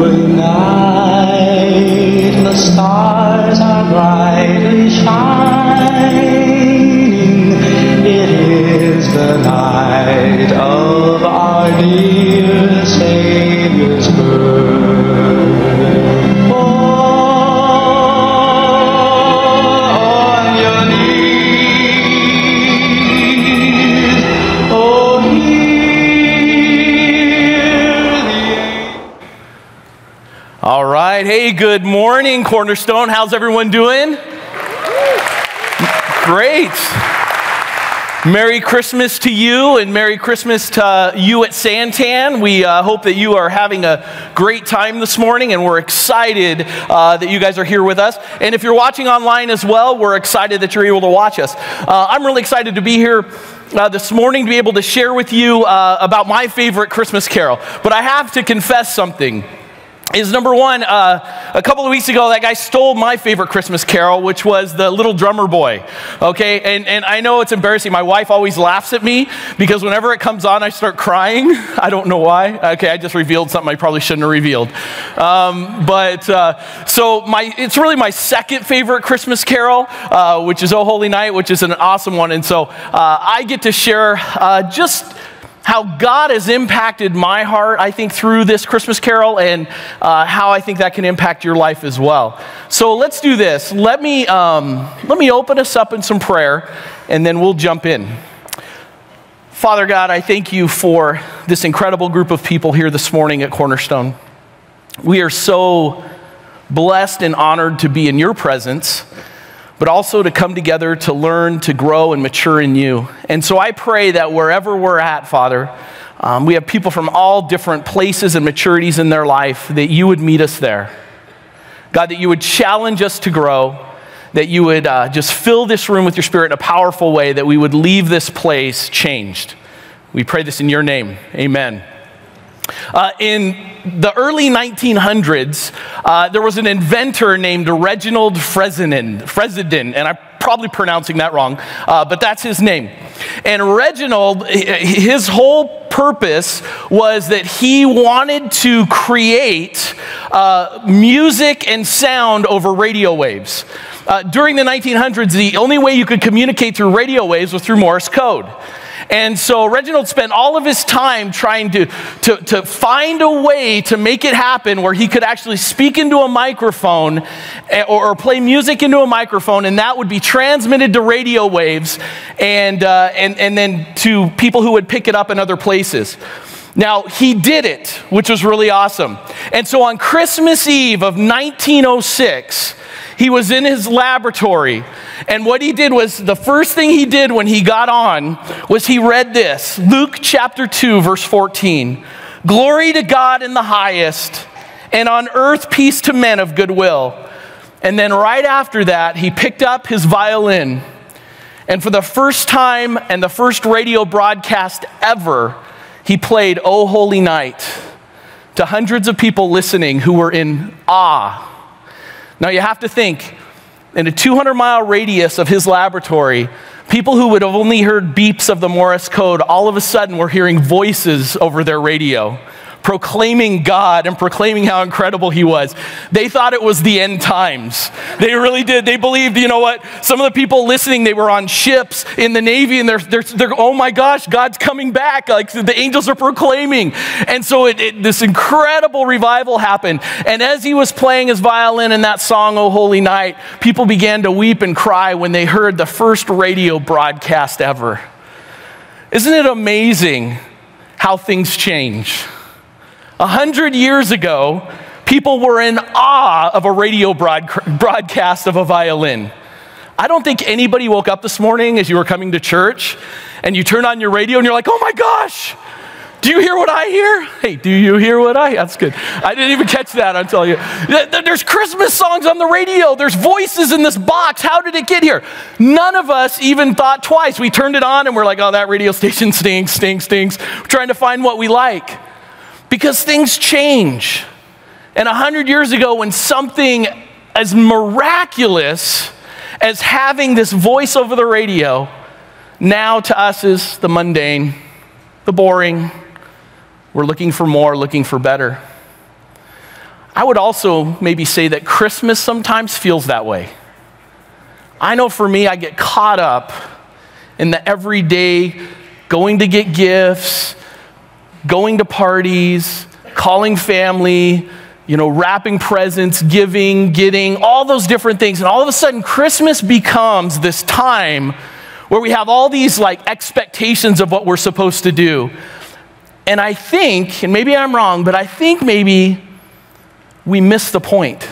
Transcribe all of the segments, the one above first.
Tonight the stars are brightly good morning, Cornerstone. How's everyone doing? Great. Merry Christmas to you and Merry Christmas to you at Santan. We uh, hope that you are having a great time this morning and we're excited uh, that you guys are here with us. And if you're watching online as well, we're excited that you're able to watch us. Uh, I'm really excited to be here. Uh, this morning, to be able to share with you uh, about my favorite Christmas carol. But I have to confess something is number one, uh, a couple of weeks ago, that guy stole my favorite Christmas carol, which was the Little Drummer Boy. Okay, and, and I know it's embarrassing. My wife always laughs at me because whenever it comes on, I start crying. I don't know why. Okay, I just revealed something I probably shouldn't have revealed. Um, but uh, so my, it's really my second favorite Christmas carol, uh, which is Oh Holy Night, which is an awesome one. And so uh, I get to share uh, just how God has impacted my heart, I think, through this Christmas carol, and uh, how I think that can impact your life as well. So let's do this. Let me, um, let me open us up in some prayer, and then we'll jump in. Father God, I thank you for this incredible group of people here this morning at Cornerstone. We are so blessed and honored to be in your presence but also to come together to learn, to grow, and mature in you. And so I pray that wherever we're at, Father, um, we have people from all different places and maturities in their life, that you would meet us there. God, that you would challenge us to grow, that you would uh, just fill this room with your spirit in a powerful way, that we would leave this place changed. We pray this in your name. Amen. Uh, in the early 1900s, uh, there was an inventor named Reginald Fresenden, Fresenden and I'm probably pronouncing that wrong, uh, but that's his name. And Reginald, his whole purpose was that he wanted to create uh, music and sound over radio waves. Uh, during the 1900s, the only way you could communicate through radio waves was through Morse code. And so Reginald spent all of his time trying to, to, to find a way to make it happen where he could actually speak into a microphone eh, or, or play music into a microphone, and that would be transmitted to radio waves and, uh, and, and then to people who would pick it up in other places. Now, he did it, which was really awesome. And so on Christmas Eve of 1906, he was in his laboratory, and what he did was the first thing he did when he got on was he read this Luke chapter 2, verse 14. Glory to God in the highest, and on earth peace to men of goodwill. And then right after that, he picked up his violin, and for the first time and the first radio broadcast ever, he played Oh Holy Night to hundreds of people listening who were in awe. Now you have to think in a 200 mile radius of his laboratory, people who would have only heard beeps of the Morse code all of a sudden were hearing voices over their radio proclaiming God and proclaiming how incredible He was. They thought it was the end times. They really did. They believed, you know what? Some of the people listening, they were on ships in the Navy and they're, they're, they're oh my gosh, God's coming back. Like the angels are proclaiming. And so it, it, this incredible revival happened. And as he was playing his violin in that song, Oh Holy Night, people began to weep and cry when they heard the first radio broadcast ever. Isn't it amazing how things change? A hundred years ago, people were in awe of a radio broad- broadcast of a violin. I don't think anybody woke up this morning as you were coming to church and you turn on your radio and you're like, oh my gosh, do you hear what I hear? Hey, do you hear what I? That's good. I didn't even catch that. I'm telling you. There's Christmas songs on the radio. There's voices in this box. How did it get here? None of us even thought twice. We turned it on and we're like, oh, that radio station stinks, stinks, stinks. We're trying to find what we like because things change. And a hundred years ago, when something as miraculous as having this voice over the radio, now to us is the mundane, the boring. We're looking for more, looking for better. I would also maybe say that Christmas sometimes feels that way. I know for me, I get caught up in the everyday going to get gifts, going to parties, calling family, you know, wrapping presents, giving, getting, all those different things. And all of a sudden, Christmas becomes this time where we have all these like expectations of what we're supposed to do. And I think, and maybe I'm wrong, but I think maybe we miss the point.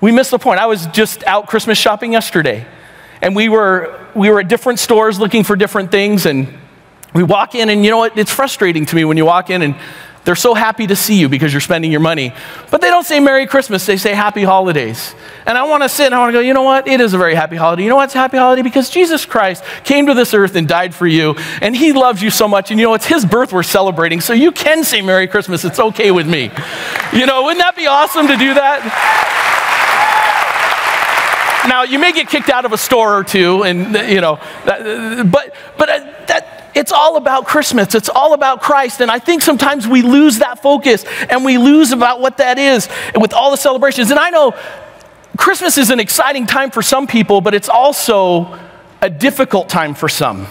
We miss the point. I was just out Christmas shopping yesterday, and we were, we were at different stores looking for different things, and we walk in, and you know what? It's frustrating to me when you walk in and they're so happy to see you because you're spending your money. But they don't say Merry Christmas, they say Happy Holidays. And I want to sit and I want to go, you know what? It is a very happy holiday. You know what's a happy holiday? Because Jesus Christ came to this earth and died for you, and He loves you so much. And you know, it's His birth we're celebrating, so you can say Merry Christmas. It's okay with me. You know, wouldn't that be awesome to do that? Now, you may get kicked out of a store or two, and, you know, but, but uh, that, it's all about Christmas. It's all about Christ. And I think sometimes we lose that focus and we lose about what that is with all the celebrations. And I know Christmas is an exciting time for some people, but it's also a difficult time for some.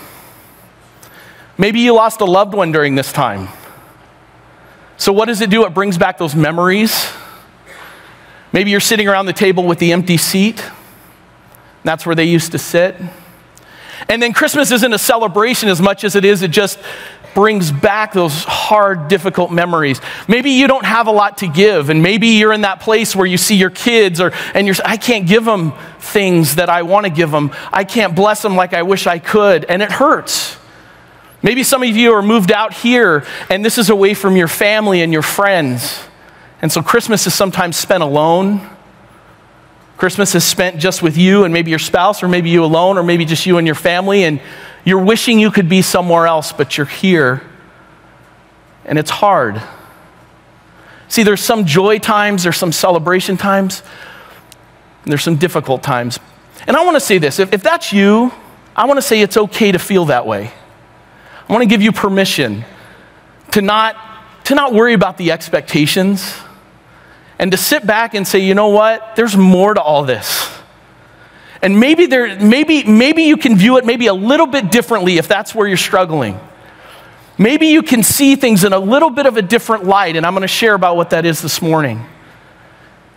Maybe you lost a loved one during this time. So, what does it do? It brings back those memories. Maybe you're sitting around the table with the empty seat. That's where they used to sit. And then Christmas isn't a celebration as much as it is, it just brings back those hard, difficult memories. Maybe you don't have a lot to give, and maybe you're in that place where you see your kids, or and you're, I can't give them things that I want to give them. I can't bless them like I wish I could, and it hurts. Maybe some of you are moved out here, and this is away from your family and your friends. And so Christmas is sometimes spent alone. Christmas is spent just with you and maybe your spouse, or maybe you alone, or maybe just you and your family, and you're wishing you could be somewhere else, but you're here. And it's hard. See, there's some joy times, there's some celebration times, there's some difficult times. And I want to say this if, if that's you, I want to say it's okay to feel that way. I want to give you permission to not, to not worry about the expectations and to sit back and say, you know what, there's more to all this. And maybe, there, maybe, maybe you can view it maybe a little bit differently if that's where you're struggling. Maybe you can see things in a little bit of a different light, and I'm going to share about what that is this morning.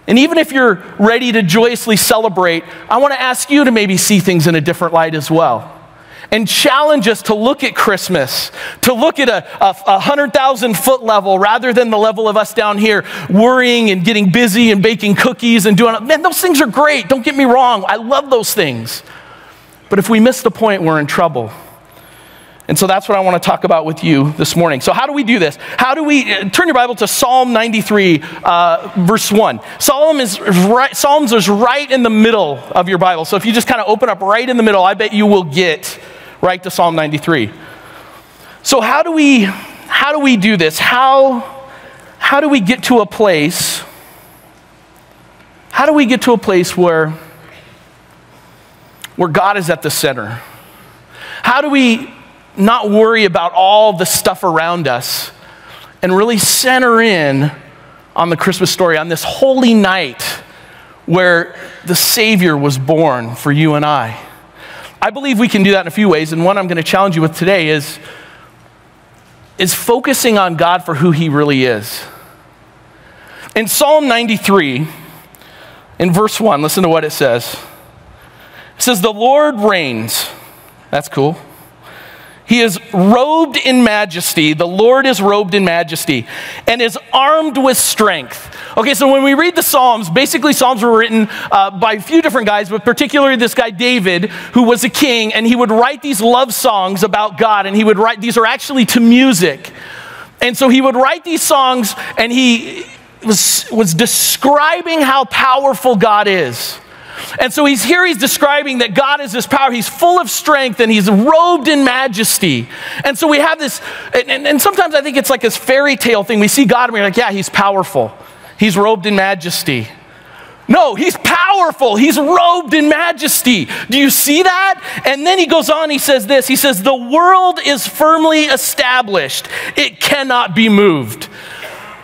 And even if you're ready to joyously celebrate, I want to ask you to maybe see things in a different light as well and challenge us to look at Christmas, to look at a, a, a 100,000 foot level rather than the level of us down here worrying and getting busy and baking cookies and doing, man, those things are great. Don't get me wrong. I love those things. But if we miss the point, we're in trouble. And so that's what I want to talk about with you this morning. So, how do we do this? How do we uh, turn your Bible to Psalm 93, uh, verse 1? Psalm is right, Psalms is right in the middle of your Bible. So, if you just kind of open up right in the middle, I bet you will get right to Psalm 93. So how do we how do we do this? How how do we get to a place how do we get to a place where where God is at the center? How do we not worry about all the stuff around us and really center in on the Christmas story, on this holy night where the Savior was born for you and I? I believe we can do that in a few ways, and one I'm going to challenge you with today is, is focusing on God for who He really is. In Psalm 93, in verse 1, listen to what it says. It says, The Lord reigns. That's cool. He is robed in majesty. The Lord is robed in majesty and is armed with strength. Okay, so when we read the Psalms, basically, Psalms were written uh, by a few different guys, but particularly this guy David, who was a king, and he would write these love songs about God, and he would write, these are actually to music. And so he would write these songs, and he was, was describing how powerful God is. And so he's here, he's describing that God is this power. He's full of strength and he's robed in majesty. And so we have this, and, and, and sometimes I think it's like this fairy tale thing. We see God and we're like, yeah, he's powerful. He's robed in majesty. No, he's powerful. He's robed in majesty. Do you see that? And then he goes on, he says this He says, The world is firmly established, it cannot be moved.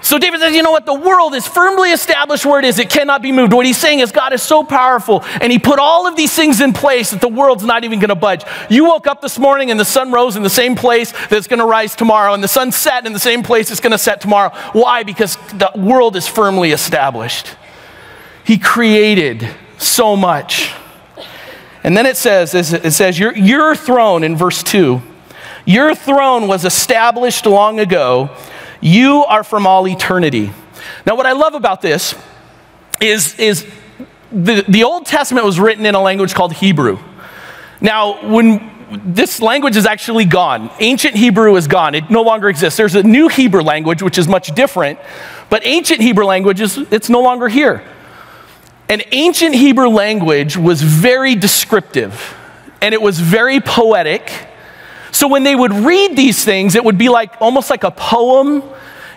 So David says, you know what? The world is firmly established where it is. It cannot be moved. What he's saying is God is so powerful and he put all of these things in place that the world's not even going to budge. You woke up this morning and the sun rose in the same place that's going to rise tomorrow and the sun set in the same place it's going to set tomorrow. Why? Because the world is firmly established. He created so much. And then it says, it says, your, your throne in verse 2, your throne was established long ago you are from all eternity. Now, what I love about this is, is the, the Old Testament was written in a language called Hebrew. Now, when this language is actually gone, ancient Hebrew is gone, it no longer exists. There's a new Hebrew language, which is much different, but ancient Hebrew language is it's no longer here. An ancient Hebrew language was very descriptive and it was very poetic so when they would read these things, it would be like almost like a poem.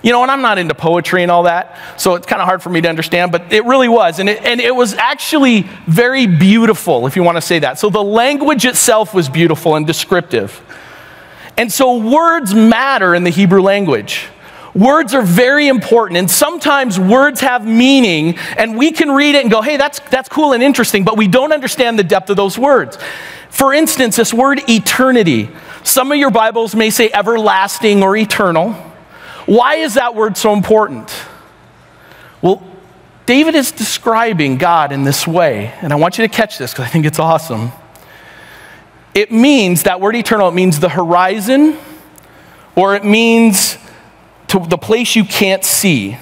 You know, and I'm not into poetry and all that, so it's kind of hard for me to understand, but it really was. And it, and it was actually very beautiful, if you want to say that. So the language itself was beautiful and descriptive. And so words matter in the Hebrew language. Words are very important, and sometimes words have meaning, and we can read it and go, hey, that's, that's cool and interesting, but we don't understand the depth of those words. For instance, this word eternity. Some of your Bibles may say everlasting or eternal. Why is that word so important? Well, David is describing God in this way, and I want you to catch this because I think it's awesome. It means, that word eternal, it means the horizon, or it means to the place you can't see.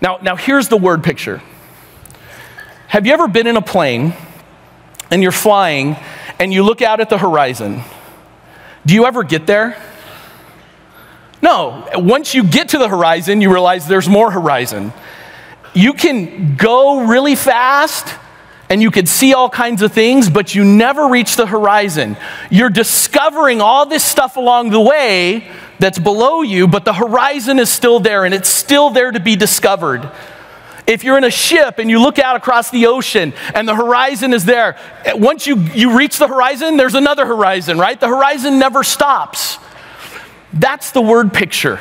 Now, now here's the word picture. Have you ever been in a plane and you're flying and you look out at the horizon? Do you ever get there? No. Once you get to the horizon, you realize there's more horizon. You can go really fast and you can see all kinds of things, but you never reach the horizon. You're discovering all this stuff along the way that's below you, but the horizon is still there and it's still there to be discovered. If you're in a ship and you look out across the ocean and the horizon is there, once you, you reach the horizon, there's another horizon, right? The horizon never stops. That's the word picture.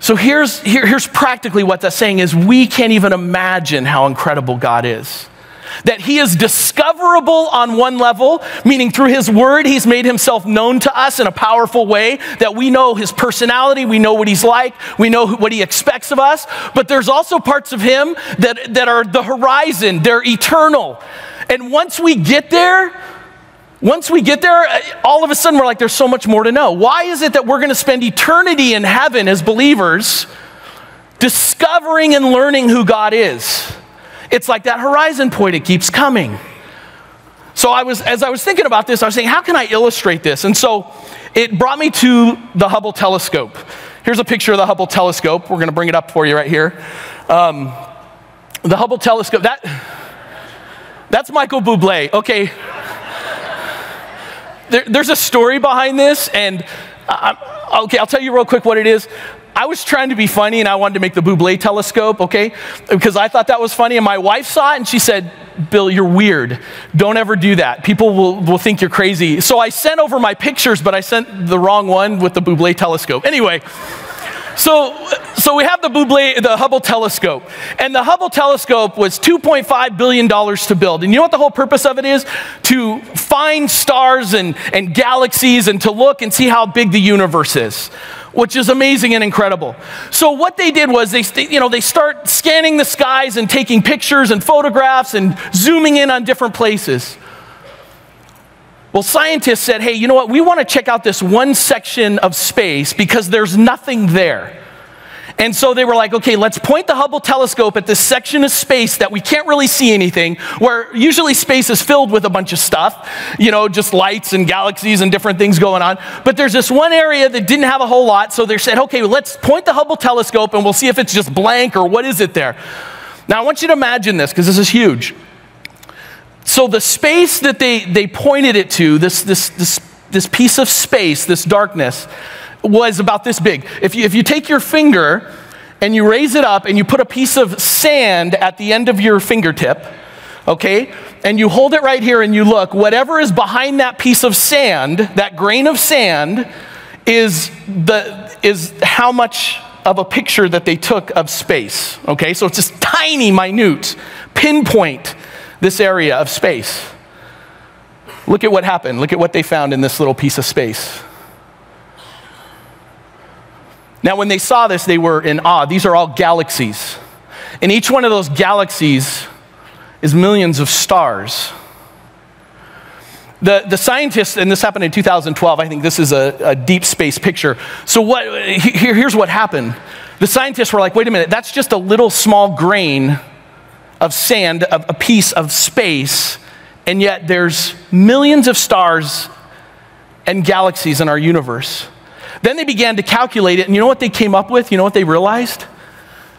So here's, here, here's practically what that's saying is we can't even imagine how incredible God is that he is discoverable on one level, meaning through his word, he's made himself known to us in a powerful way, that we know his personality, we know what he's like, we know what he expects of us. But there's also parts of him that, that are the horizon, they're eternal. And once we get there, once we get there, all of a sudden we're like, there's so much more to know. Why is it that we're going to spend eternity in heaven as believers discovering and learning who God is? It's like that horizon point, it keeps coming. So I was, as I was thinking about this, I was saying, how can I illustrate this? And so it brought me to the Hubble telescope. Here's a picture of the Hubble telescope. We're going to bring it up for you right here. Um, the Hubble telescope, that, that's Michael Bublé. Okay. There, there's a story behind this, and I, okay, I'll tell you real quick what it is. I was trying to be funny and I wanted to make the Buble telescope, okay? Because I thought that was funny. And my wife saw it and she said, Bill, you're weird. Don't ever do that. People will, will think you're crazy. So I sent over my pictures, but I sent the wrong one with the Buble telescope. Anyway, so, so we have the Buble, the Hubble telescope. And the Hubble telescope was $2.5 billion to build. And you know what the whole purpose of it is? To find stars and, and galaxies and to look and see how big the universe is which is amazing and incredible. So what they did was they, you know, they start scanning the skies and taking pictures and photographs and zooming in on different places. Well, scientists said, hey, you know what? We want to check out this one section of space because there's nothing there. And so they were like, okay, let's point the Hubble telescope at this section of space that we can't really see anything, where usually space is filled with a bunch of stuff, you know, just lights and galaxies and different things going on. But there's this one area that didn't have a whole lot, so they said, okay, let's point the Hubble telescope and we'll see if it's just blank or what is it there. Now, I want you to imagine this because this is huge. So the space that they, they pointed it to, this, this, this, this piece of space, this darkness, was about this big. If you, if you take your finger and you raise it up and you put a piece of sand at the end of your fingertip, okay, and you hold it right here and you look, whatever is behind that piece of sand, that grain of sand, is, the, is how much of a picture that they took of space. Okay, so it's just tiny, minute, pinpoint this area of space. Look at what happened. Look at what they found in this little piece of space. Now, when they saw this, they were in awe. These are all galaxies. And each one of those galaxies is millions of stars. The, the scientists, and this happened in 2012, I think this is a, a deep space picture. So, what, here, here's what happened. The scientists were like, wait a minute, that's just a little small grain of sand, of a piece of space, and yet there's millions of stars and galaxies in our universe. Then they began to calculate it, and you know what they came up with? You know what they realized?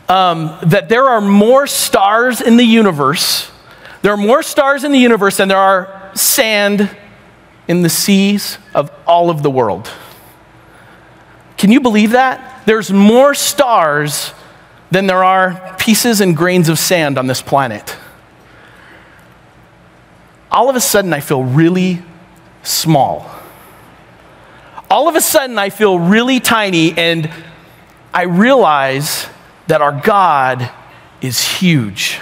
Um, that there are more stars in the universe. There are more stars in the universe than there are sand in the seas of all of the world. Can you believe that? There's more stars than there are pieces and grains of sand on this planet. All of a sudden, I feel really small all of a sudden I feel really tiny and I realize that our God is huge,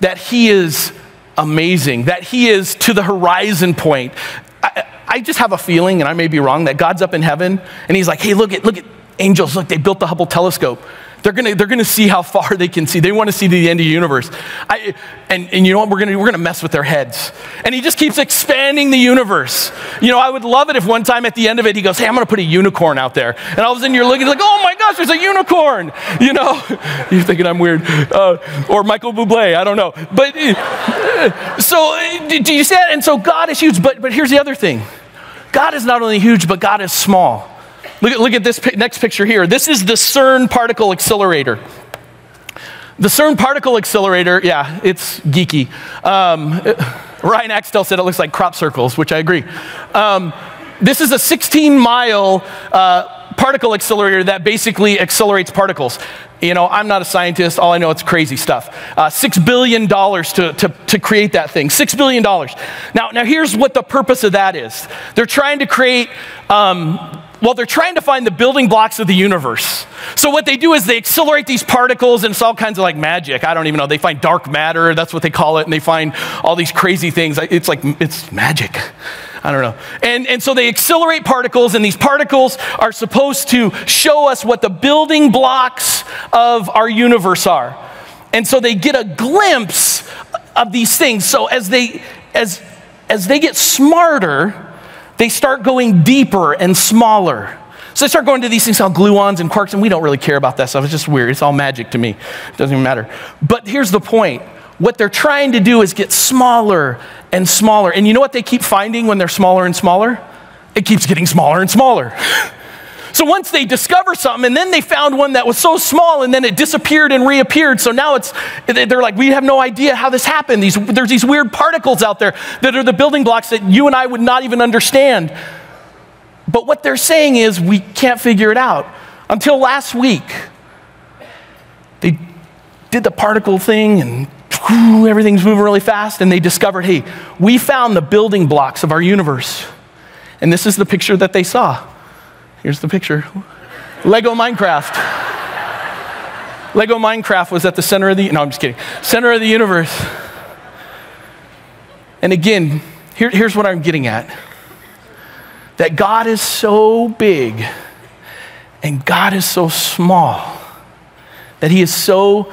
that He is amazing, that He is to the horizon point. I, I, just have a feeling, and I may be wrong, that God's up in heaven and He's like, hey, look at, look at angels, look, they built the Hubble telescope. They're gonna, they're gonna see how far they can see. They wanna see the end of the universe. I, and, and you know what? We're gonna, we're gonna mess with their heads. And he just keeps expanding the universe. You know, I would love it if one time at the end of it, he goes, Hey, I'm gonna put a unicorn out there. And all of a sudden you're looking like, Oh my gosh, there's a unicorn. You know, you're thinking I'm weird. Uh, or Michael Bublé, I don't know. But uh, so, uh, do you see that? And so God is huge. But, but here's the other thing God is not only huge, but God is small. Look at, look at this next picture here. This is the CERN particle accelerator. The CERN particle accelerator, yeah, it's geeky. Um, Ryan Axtell said it looks like crop circles, which I agree. Um, this is a 16 mile uh, particle accelerator that basically accelerates particles. You know, I'm not a scientist. All I know it's crazy stuff. Uh, Six billion dollars to, to, to create that thing. Six billion dollars. Now, now here's what the purpose of that is. They're trying to create um, well, they're trying to find the building blocks of the universe. So, what they do is they accelerate these particles, and it's all kinds of like magic. I don't even know. They find dark matter, that's what they call it, and they find all these crazy things. It's like, it's magic. I don't know. And, and so they accelerate particles, and these particles are supposed to show us what the building blocks of our universe are. And so they get a glimpse of these things. So as they, as, as they get smarter, they start going deeper and smaller. So they start going to these things called gluons and quarks, and we don't really care about that stuff. It's just weird. It's all magic to me. It doesn't even matter. But here's the point what they're trying to do is get smaller and smaller. And you know what they keep finding when they're smaller and smaller? It keeps getting smaller and smaller. So once they discover something, and then they found one that was so small, and then it disappeared and reappeared. So now it's, they're like, we have no idea how this happened. These, there's these weird particles out there that are the building blocks that you and I would not even understand. But what they're saying is, we can't figure it out. Until last week, they did the particle thing and everything's moving really fast, and they discovered hey, we found the building blocks of our universe. And this is the picture that they saw. Here's the picture Lego Minecraft. Lego Minecraft was at the center of the, no, I'm just kidding, center of the universe. And again, here, here's what I'm getting at that God is so big and God is so small, that He is so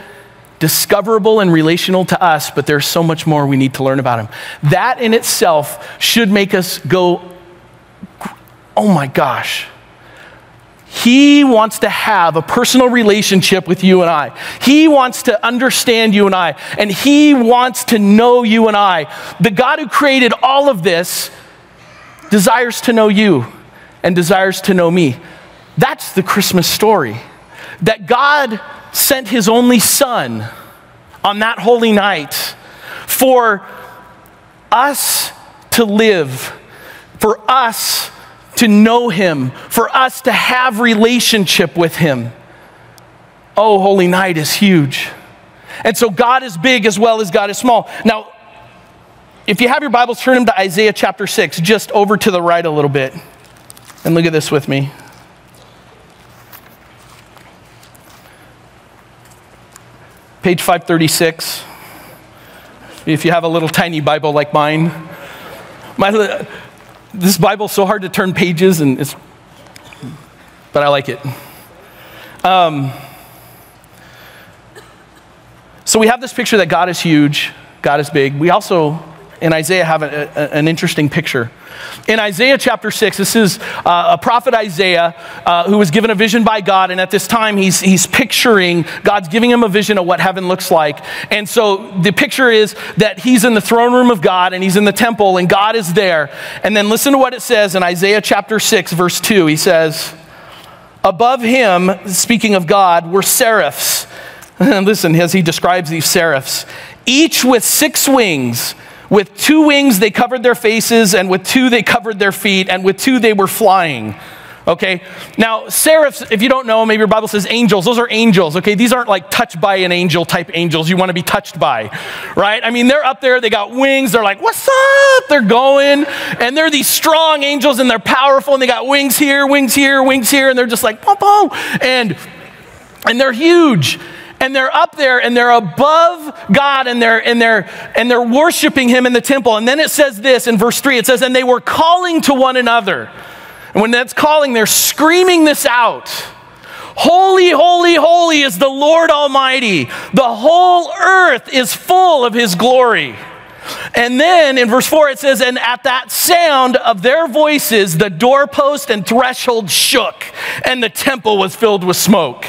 discoverable and relational to us, but there's so much more we need to learn about Him. That in itself should make us go, oh my gosh, he wants to have a personal relationship with you and I. He wants to understand you and I. And He wants to know you and I. The God who created all of this desires to know you and desires to know me. That's the Christmas story. That God sent His only Son on that holy night for us to live, for us to know him, for us to have relationship with him. Oh, holy night is huge. And so God is big as well as God is small. Now, if you have your Bibles, turn them to Isaiah chapter 6, just over to the right a little bit. And look at this with me. Page 536. If you have a little tiny Bible like mine, my, this Bible's so hard to turn pages, and it's, but I like it. Um, so we have this picture that God is huge, God is big. We also, in Isaiah, have a, a- an interesting picture. In Isaiah chapter 6, this is uh, a prophet Isaiah uh, who was given a vision by God, and at this time he's, he's picturing, God's giving him a vision of what heaven looks like. And so the picture is that he's in the throne room of God and he's in the temple, and God is there. And then listen to what it says in Isaiah chapter 6, verse 2. He says, Above him, speaking of God, were seraphs. Listen, as he describes these seraphs, each with six wings. With two wings, they covered their faces, and with two, they covered their feet, and with two, they were flying. Okay? Now, seraphs, if you don't know, maybe your Bible says angels. Those are angels, okay? These aren't like touched by an angel type angels you want to be touched by, right? I mean, they're up there, they got wings, they're like, what's up? They're going, and they're these strong angels, and they're powerful, and they got wings here, wings here, wings here, and they're just like, pom pom. And, and they're huge and they're up there and they're above God and they're and they're and they're worshiping him in the temple. And then it says this in verse 3 it says and they were calling to one another. And when that's calling they're screaming this out. Holy, holy, holy is the Lord Almighty. The whole earth is full of his glory. And then in verse 4 it says, And at that sound of their voices, the doorpost and threshold shook, and the temple was filled with smoke.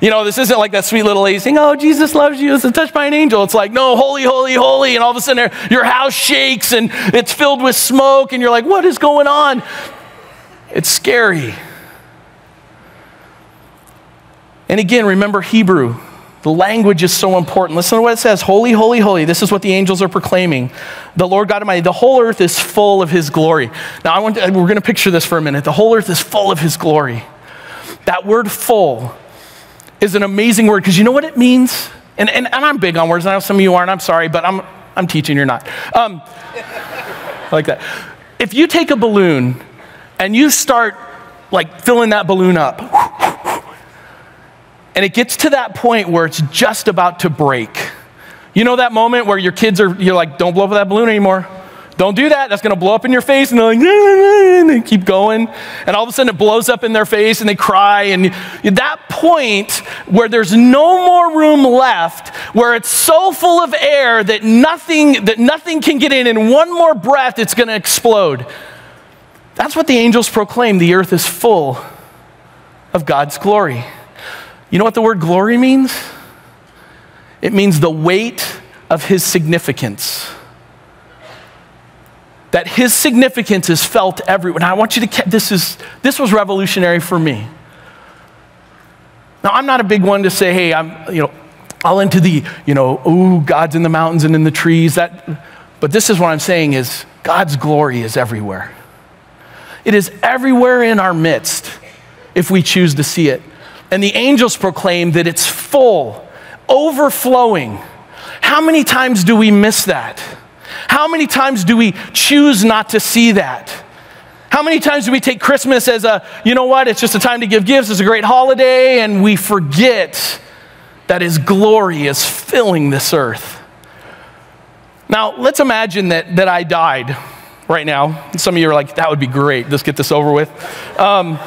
You know, this isn't like that sweet little lady saying, Oh, Jesus loves you. It's touched by an angel. It's like, No, holy, holy, holy. And all of a sudden, your house shakes and it's filled with smoke, and you're like, What is going on? It's scary. And again, remember Hebrew. The language is so important. Listen to what it says Holy, holy, holy. This is what the angels are proclaiming. The Lord God Almighty, the whole earth is full of his glory. Now, I want to, we're going to picture this for a minute. The whole earth is full of his glory. That word full is an amazing word because you know what it means? And, and, and I'm big on words. I know some of you aren't. I'm sorry, but I'm, I'm teaching, you're not. Um, like that. If you take a balloon and you start like filling that balloon up, and it gets to that point where it's just about to break. You know that moment where your kids are, you're like, don't blow up that balloon anymore. Don't do that. That's going to blow up in your face. And they're like, and they keep going. And all of a sudden it blows up in their face and they cry. And that point where there's no more room left, where it's so full of air that nothing, that nothing can get in, and one more breath, it's going to explode. That's what the angels proclaim. The earth is full of God's glory. You know what the word glory means? It means the weight of his significance. That his significance is felt everywhere. Now I want you to this is this was revolutionary for me. Now I'm not a big one to say, hey, I'm, you know, all into the, you know, ooh, God's in the mountains and in the trees. That but this is what I'm saying is God's glory is everywhere. It is everywhere in our midst if we choose to see it. And the angels proclaim that it's full, overflowing. How many times do we miss that? How many times do we choose not to see that? How many times do we take Christmas as a, you know what, it's just a time to give gifts, it's a great holiday, and we forget that His glory is filling this earth? Now, let's imagine that, that I died right now. Some of you are like, that would be great. Let's get this over with. Um,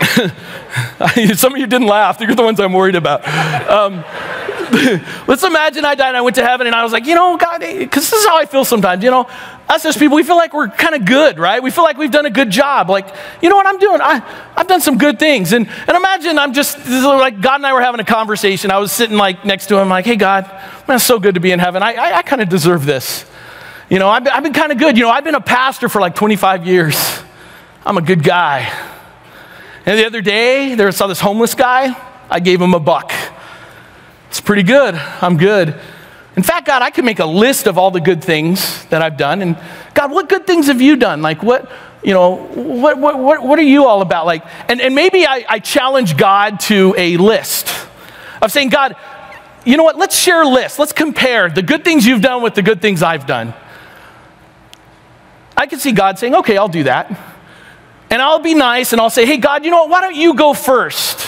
some of you didn't laugh. You're the ones I'm worried about. Um, let's imagine I died and I went to heaven and I was like, you know, God, eh, because this is how I feel sometimes. You know, us as people, we feel like we're kind of good, right? We feel like we've done a good job. Like, you know what I'm doing? I, I've done some good things. And, and imagine I'm just like, God and I were having a conversation. I was sitting like next to him, like, hey, God, man, it's so good to be in heaven. I, I, I kind of deserve this. You know, I've I've been kind of good. You know, I've been a pastor for like 25 years. I'm a good guy. And the other day, there I saw this homeless guy. I gave him a buck. It's pretty good. I'm good. In fact, God, I could make a list of all the good things that I've done. And God, what good things have you done? Like, what, you know, what, what, what, what are you all about? Like, and, and maybe I, I challenge God to a list of saying, God, you know what? Let's share a list. Let's compare the good things you've done with the good things I've done. I could see God saying, okay, I'll do that. And I'll be nice and I'll say, hey, God, you know what? Why don't you go first?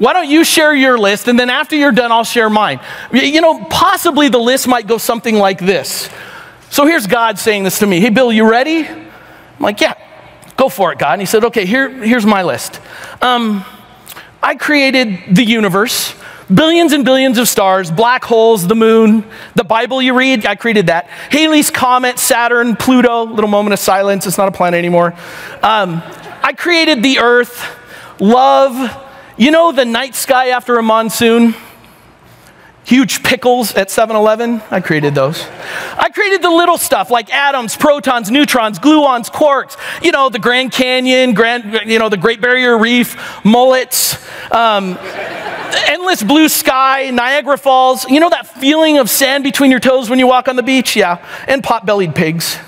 Why don't you share your list, and then after you're done, I'll share mine. You know, possibly the list might go something like this. So here's God saying this to me Hey, Bill, you ready? I'm like, Yeah, go for it, God. And he said, Okay, here, here's my list. Um, I created the universe, billions and billions of stars, black holes, the moon, the Bible you read, I created that. Halley's Comet, Saturn, Pluto, little moment of silence, it's not a planet anymore. Um, I created the earth, love, you know the night sky after a monsoon? Huge pickles at 7 Eleven? I created those. I created the little stuff like atoms, protons, neutrons, gluons, quarks, you know, the Grand Canyon, Grand, you know, the Great Barrier Reef, mullets, um, endless blue sky, Niagara Falls. You know that feeling of sand between your toes when you walk on the beach? Yeah. And pot bellied pigs.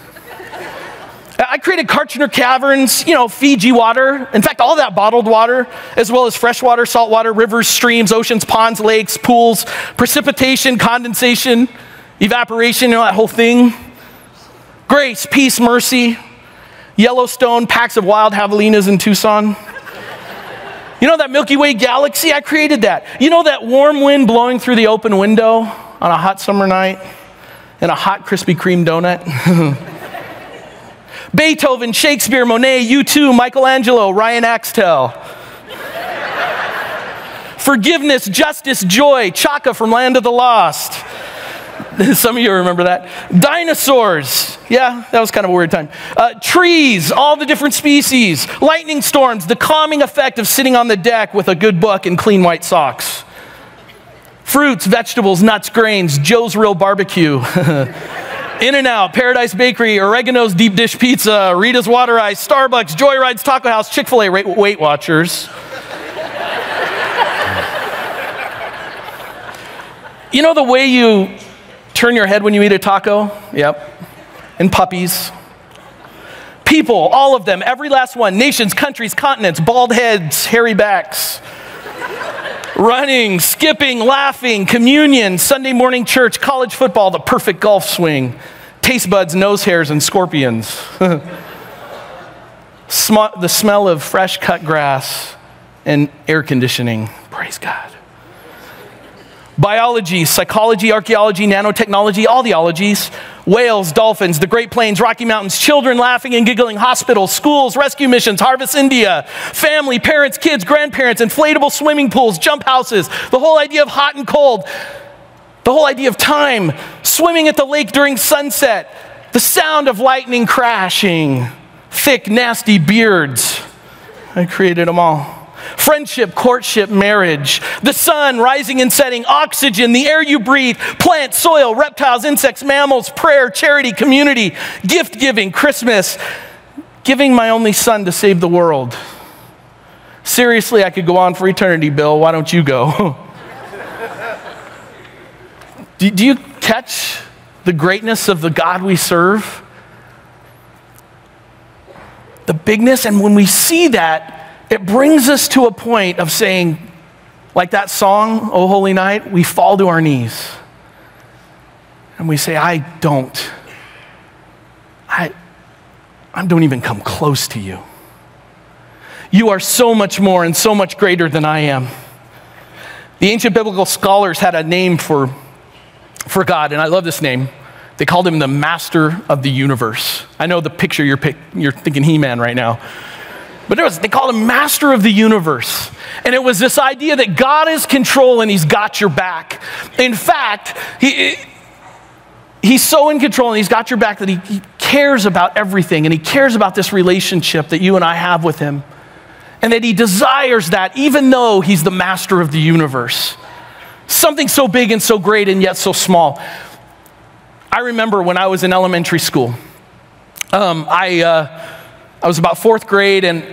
I created Kartchner Caverns, you know, Fiji water. In fact, all that bottled water, as well as freshwater, saltwater, rivers, streams, oceans, ponds, lakes, pools, precipitation, condensation, evaporation, you know, that whole thing. Grace, peace, mercy, Yellowstone, packs of wild javelinas in Tucson. You know that Milky Way galaxy? I created that. You know that warm wind blowing through the open window on a hot summer night and a hot Krispy Kreme donut? Beethoven, Shakespeare, Monet, U2, Michelangelo, Ryan Axtell. Forgiveness, justice, joy, Chaka from Land of the Lost. Some of you remember that. Dinosaurs. Yeah, that was kind of a weird time. Uh, trees, all the different species. Lightning storms, the calming effect of sitting on the deck with a good book and clean white socks. Fruits, vegetables, nuts, grains, Joe's Real Barbecue. In N Out, Paradise Bakery, Oregano's Deep Dish Pizza, Rita's Water Ice, Starbucks, Joyride's Taco House, Chick fil A, Weight Watchers. you know the way you turn your head when you eat a taco? Yep. And puppies. People, all of them, every last one, nations, countries, continents, bald heads, hairy backs running, skipping, laughing, communion, Sunday morning church, college football, the perfect golf swing, taste buds, nose hairs, and scorpions. Sm- the smell of fresh cut grass and air conditioning. Praise God. Biology, psychology, archaeology, nanotechnology, all the ologies whales, dolphins, the Great Plains, Rocky Mountains, children laughing and giggling, hospitals, schools, rescue missions, Harvest India, family, parents, kids, grandparents, inflatable swimming pools, jump houses, the whole idea of hot and cold, the whole idea of time, swimming at the lake during sunset, the sound of lightning crashing, thick, nasty beards. I created them all friendship, courtship, marriage, the sun rising and setting, oxygen, the air you breathe, plants, soil, reptiles, insects, mammals, prayer, charity, community, gift giving, Christmas, giving my only son to save the world. Seriously, I could go on for eternity, Bill. Why don't you go? do, do you catch the greatness of the God we serve? The bigness, and when we see that, it brings us to a point of saying, like that song, Oh Holy Night, we fall to our knees. And we say, I don't. I, I don't even come close to you. You are so much more and so much greater than I am. The ancient biblical scholars had a name for, for God, and I love this name. They called him the master of the universe. I know the picture you're, pick, you're thinking He Man right now. But was, they called him master of the universe. And it was this idea that God is control and he's got your back. In fact, he, he's so in control and he's got your back that he, he cares about everything and he cares about this relationship that you and I have with him. And that he desires that even though he's the master of the universe. Something so big and so great and yet so small. I remember when I was in elementary school, um, I. Uh, I was about fourth grade and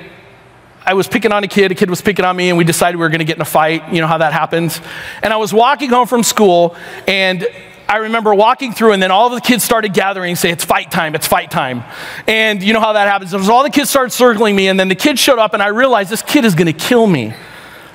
I was picking on a kid, a kid was picking on me, and we decided we were going to get in a fight. You know how that happens. And I was walking home from school, and I remember walking through, and then all the kids started gathering and say, It's fight time, it's fight time. And you know how that happens. All the kids started circling me, and then the kid showed up, and I realized this kid is going to kill me.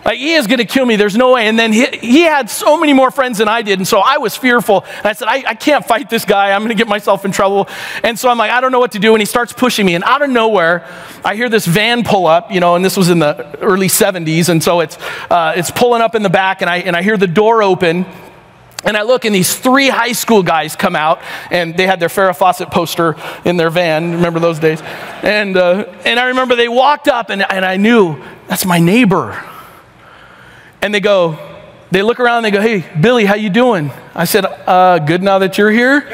Like, he is going to kill me. There's no way. And then he, he had so many more friends than I did. And so I was fearful. And I said, I, I can't fight this guy. I'm going to get myself in trouble. And so I'm like, I don't know what to do. And he starts pushing me. And out of nowhere, I hear this van pull up, you know, and this was in the early 70s. And so it's, uh, it's pulling up in the back. And I, and I hear the door open. And I look, and these three high school guys come out, and they had their Farrah Fawcett poster in their van. Remember those days? And, uh, and I remember they walked up, and, and I knew that's my neighbor. And they go, they look around, and they go, "Hey, Billy, how you doing?" I said, uh, "Good now that you're here."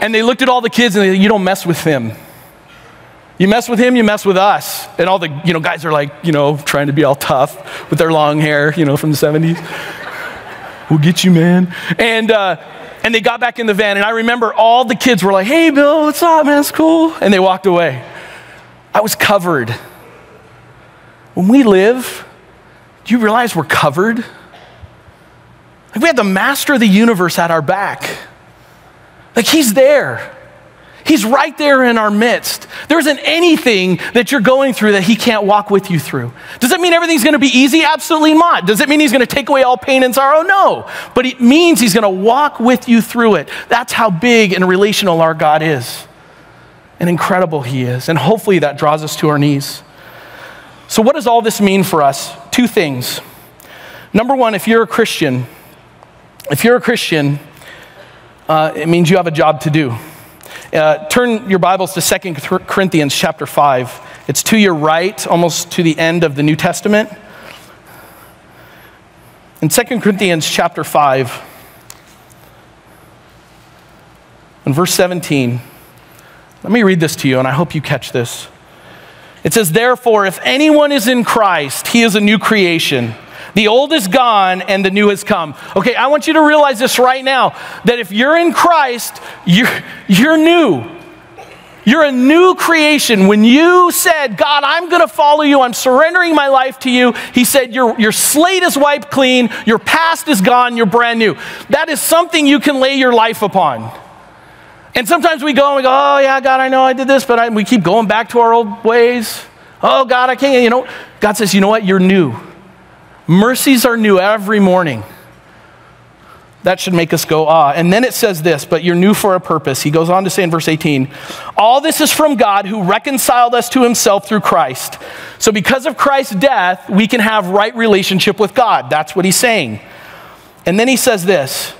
and they looked at all the kids, and they, said, you don't mess with him. You mess with him, you mess with us. And all the you know guys are like, you know, trying to be all tough with their long hair, you know, from the 70s. We'll get you, man. And, uh, and they got back in the van, and I remember all the kids were like, hey, Bill, what's up, man? It's cool. And they walked away. I was covered. When we live, do you realize we're covered? Like we have the master of the universe at our back. Like he's there. He's right there in our midst. There isn't anything that you're going through that He can't walk with you through. Does that mean everything's going to be easy? Absolutely not. Does it mean He's going to take away all pain and sorrow? No. But it means He's going to walk with you through it. That's how big and relational our God is, and incredible He is. And hopefully that draws us to our knees. So, what does all this mean for us? Two things. Number one, if you're a Christian, if you're a Christian, uh, it means you have a job to do. Uh, turn your Bibles to 2 Corinthians chapter 5. It's to your right, almost to the end of the New Testament. In 2 Corinthians chapter 5, in verse 17, let me read this to you, and I hope you catch this. It says, Therefore, if anyone is in Christ, he is a new creation. The old is gone and the new has come. Okay, I want you to realize this right now that if you're in Christ, you're, you're new. You're a new creation. When you said, God, I'm going to follow you, I'm surrendering my life to you, He said, your, your slate is wiped clean, your past is gone, you're brand new. That is something you can lay your life upon. And sometimes we go and we go, oh, yeah, God, I know I did this, but I, we keep going back to our old ways. Oh, God, I can't. You know, God says, you know what? You're new. Mercies are new every morning. That should make us go, ah. And then it says this, but you're new for a purpose. He goes on to say in verse 18, all this is from God who reconciled us to himself through Christ. So because of Christ's death, we can have right relationship with God. That's what he's saying. And then he says this,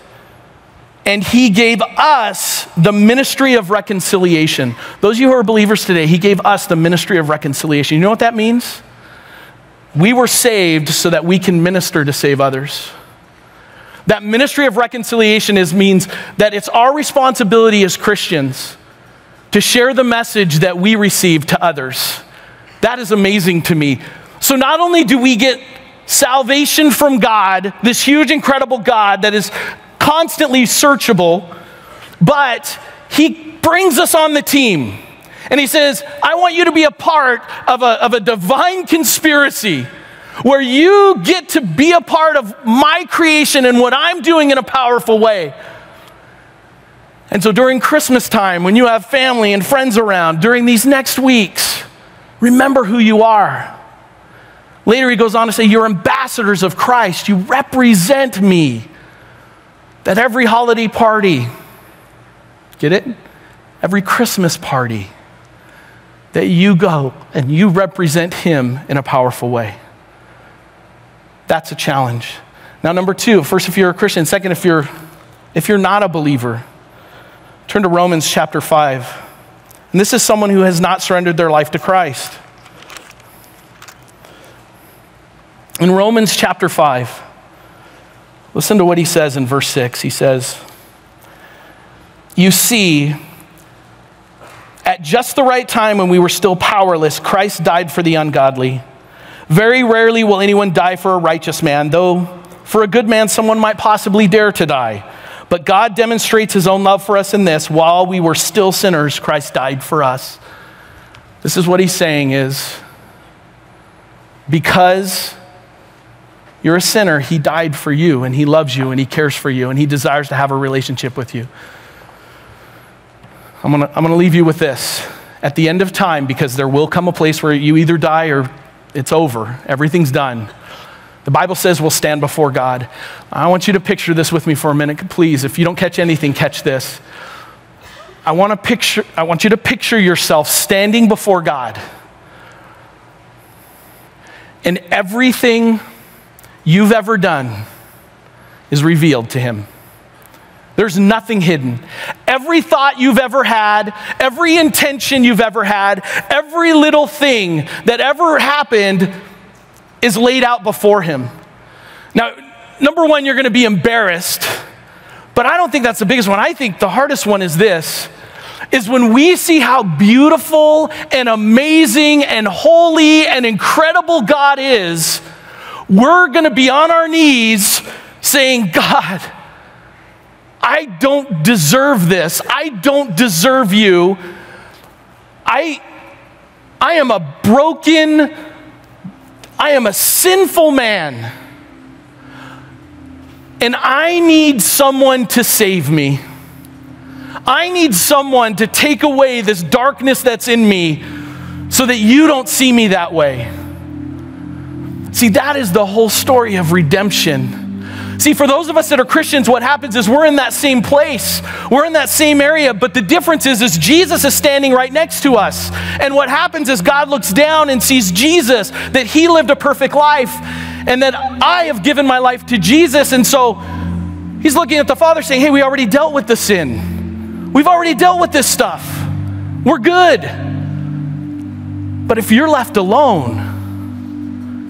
and he gave us the ministry of reconciliation. Those of you who are believers today, he gave us the ministry of reconciliation. You know what that means? We were saved so that we can minister to save others. That ministry of reconciliation is, means that it's our responsibility as Christians to share the message that we receive to others. That is amazing to me. So, not only do we get salvation from God, this huge, incredible God that is constantly searchable, but He brings us on the team. And He says, I want you to be a part of a, of a divine conspiracy where you get to be a part of my creation and what I'm doing in a powerful way. And so during Christmas time, when you have family and friends around, during these next weeks, remember who you are. Later, he goes on to say, You're ambassadors of Christ. You represent me. That every holiday party, get it? Every Christmas party, that you go and you represent him in a powerful way. That's a challenge. Now, number two, first, if you're a Christian, second, if you're, if you're not a believer, turn to Romans chapter 5. And this is someone who has not surrendered their life to Christ. In Romans chapter 5, listen to what he says in verse 6. He says, You see, at just the right time when we were still powerless, Christ died for the ungodly. Very rarely will anyone die for a righteous man, though for a good man someone might possibly dare to die. But God demonstrates his own love for us in this while we were still sinners, Christ died for us. This is what he's saying is because you're a sinner, he died for you and he loves you and he cares for you and he desires to have a relationship with you. I'm going to I'm going to leave you with this. At the end of time, because there will come a place where you either die or it's over, everything's done. The Bible says we'll stand before God. I want you to picture this with me for a minute, please. If you don't catch anything, catch this. I want to picture I want you to picture yourself standing before God. And everything you've ever done is revealed to him. There's nothing hidden. Every thought you've ever had, every intention you've ever had, every little thing that ever happened is laid out before him. Now, number one, you're going to be embarrassed, but I don't think that's the biggest one. I think the hardest one is this is when we see how beautiful and amazing and holy and incredible God is, we're going to be on our knees saying, God, I don't deserve this. I don't deserve you. I, I am a broken, I am a sinful man. And I need someone to save me. I need someone to take away this darkness that's in me so that you don't see me that way. See, that is the whole story of redemption. See, for those of us that are Christians, what happens is we're in that same place. We're in that same area, but the difference is, is Jesus is standing right next to us. And what happens is God looks down and sees Jesus, that he lived a perfect life, and that I have given my life to Jesus. And so he's looking at the Father saying, Hey, we already dealt with the sin. We've already dealt with this stuff. We're good. But if you're left alone,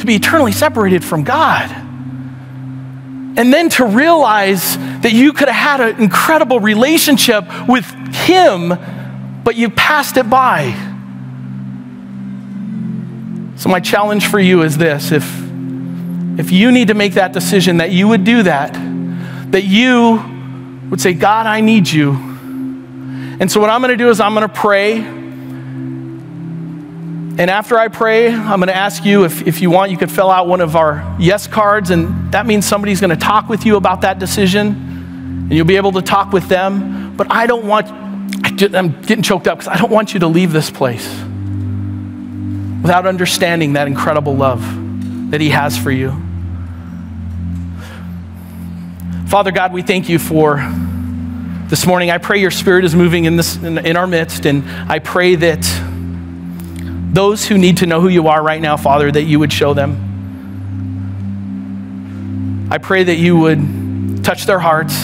to be eternally separated from God, and then to realize that you could have had an incredible relationship with Him, but you passed it by. So, my challenge for you is this if, if you need to make that decision, that you would do that, that you would say, God, I need you. And so, what I'm going to do is I'm going to pray. And after I pray, I'm going to ask you if, if you want, you could fill out one of our yes cards, and that means somebody's going to talk with you about that decision, and you'll be able to talk with them. But I don't want, I I'm getting choked up because I don't want you to leave this place without understanding that incredible love that He has for you. Father God, we thank you for this morning. I pray your Spirit is moving in, this, in, in our midst, and I pray that those who need to know who you are right now, Father, that you would show them. I pray that you would touch their hearts.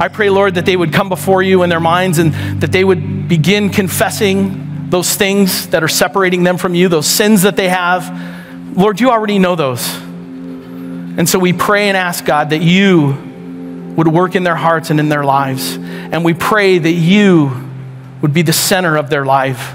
I pray, Lord, that they would come before you in their minds and that they would begin confessing those things that are separating them from you, those sins that they have. Lord, you already know those. And so we pray and ask, God, that you would work in their hearts and in their lives. And we pray that you would be the center of their life.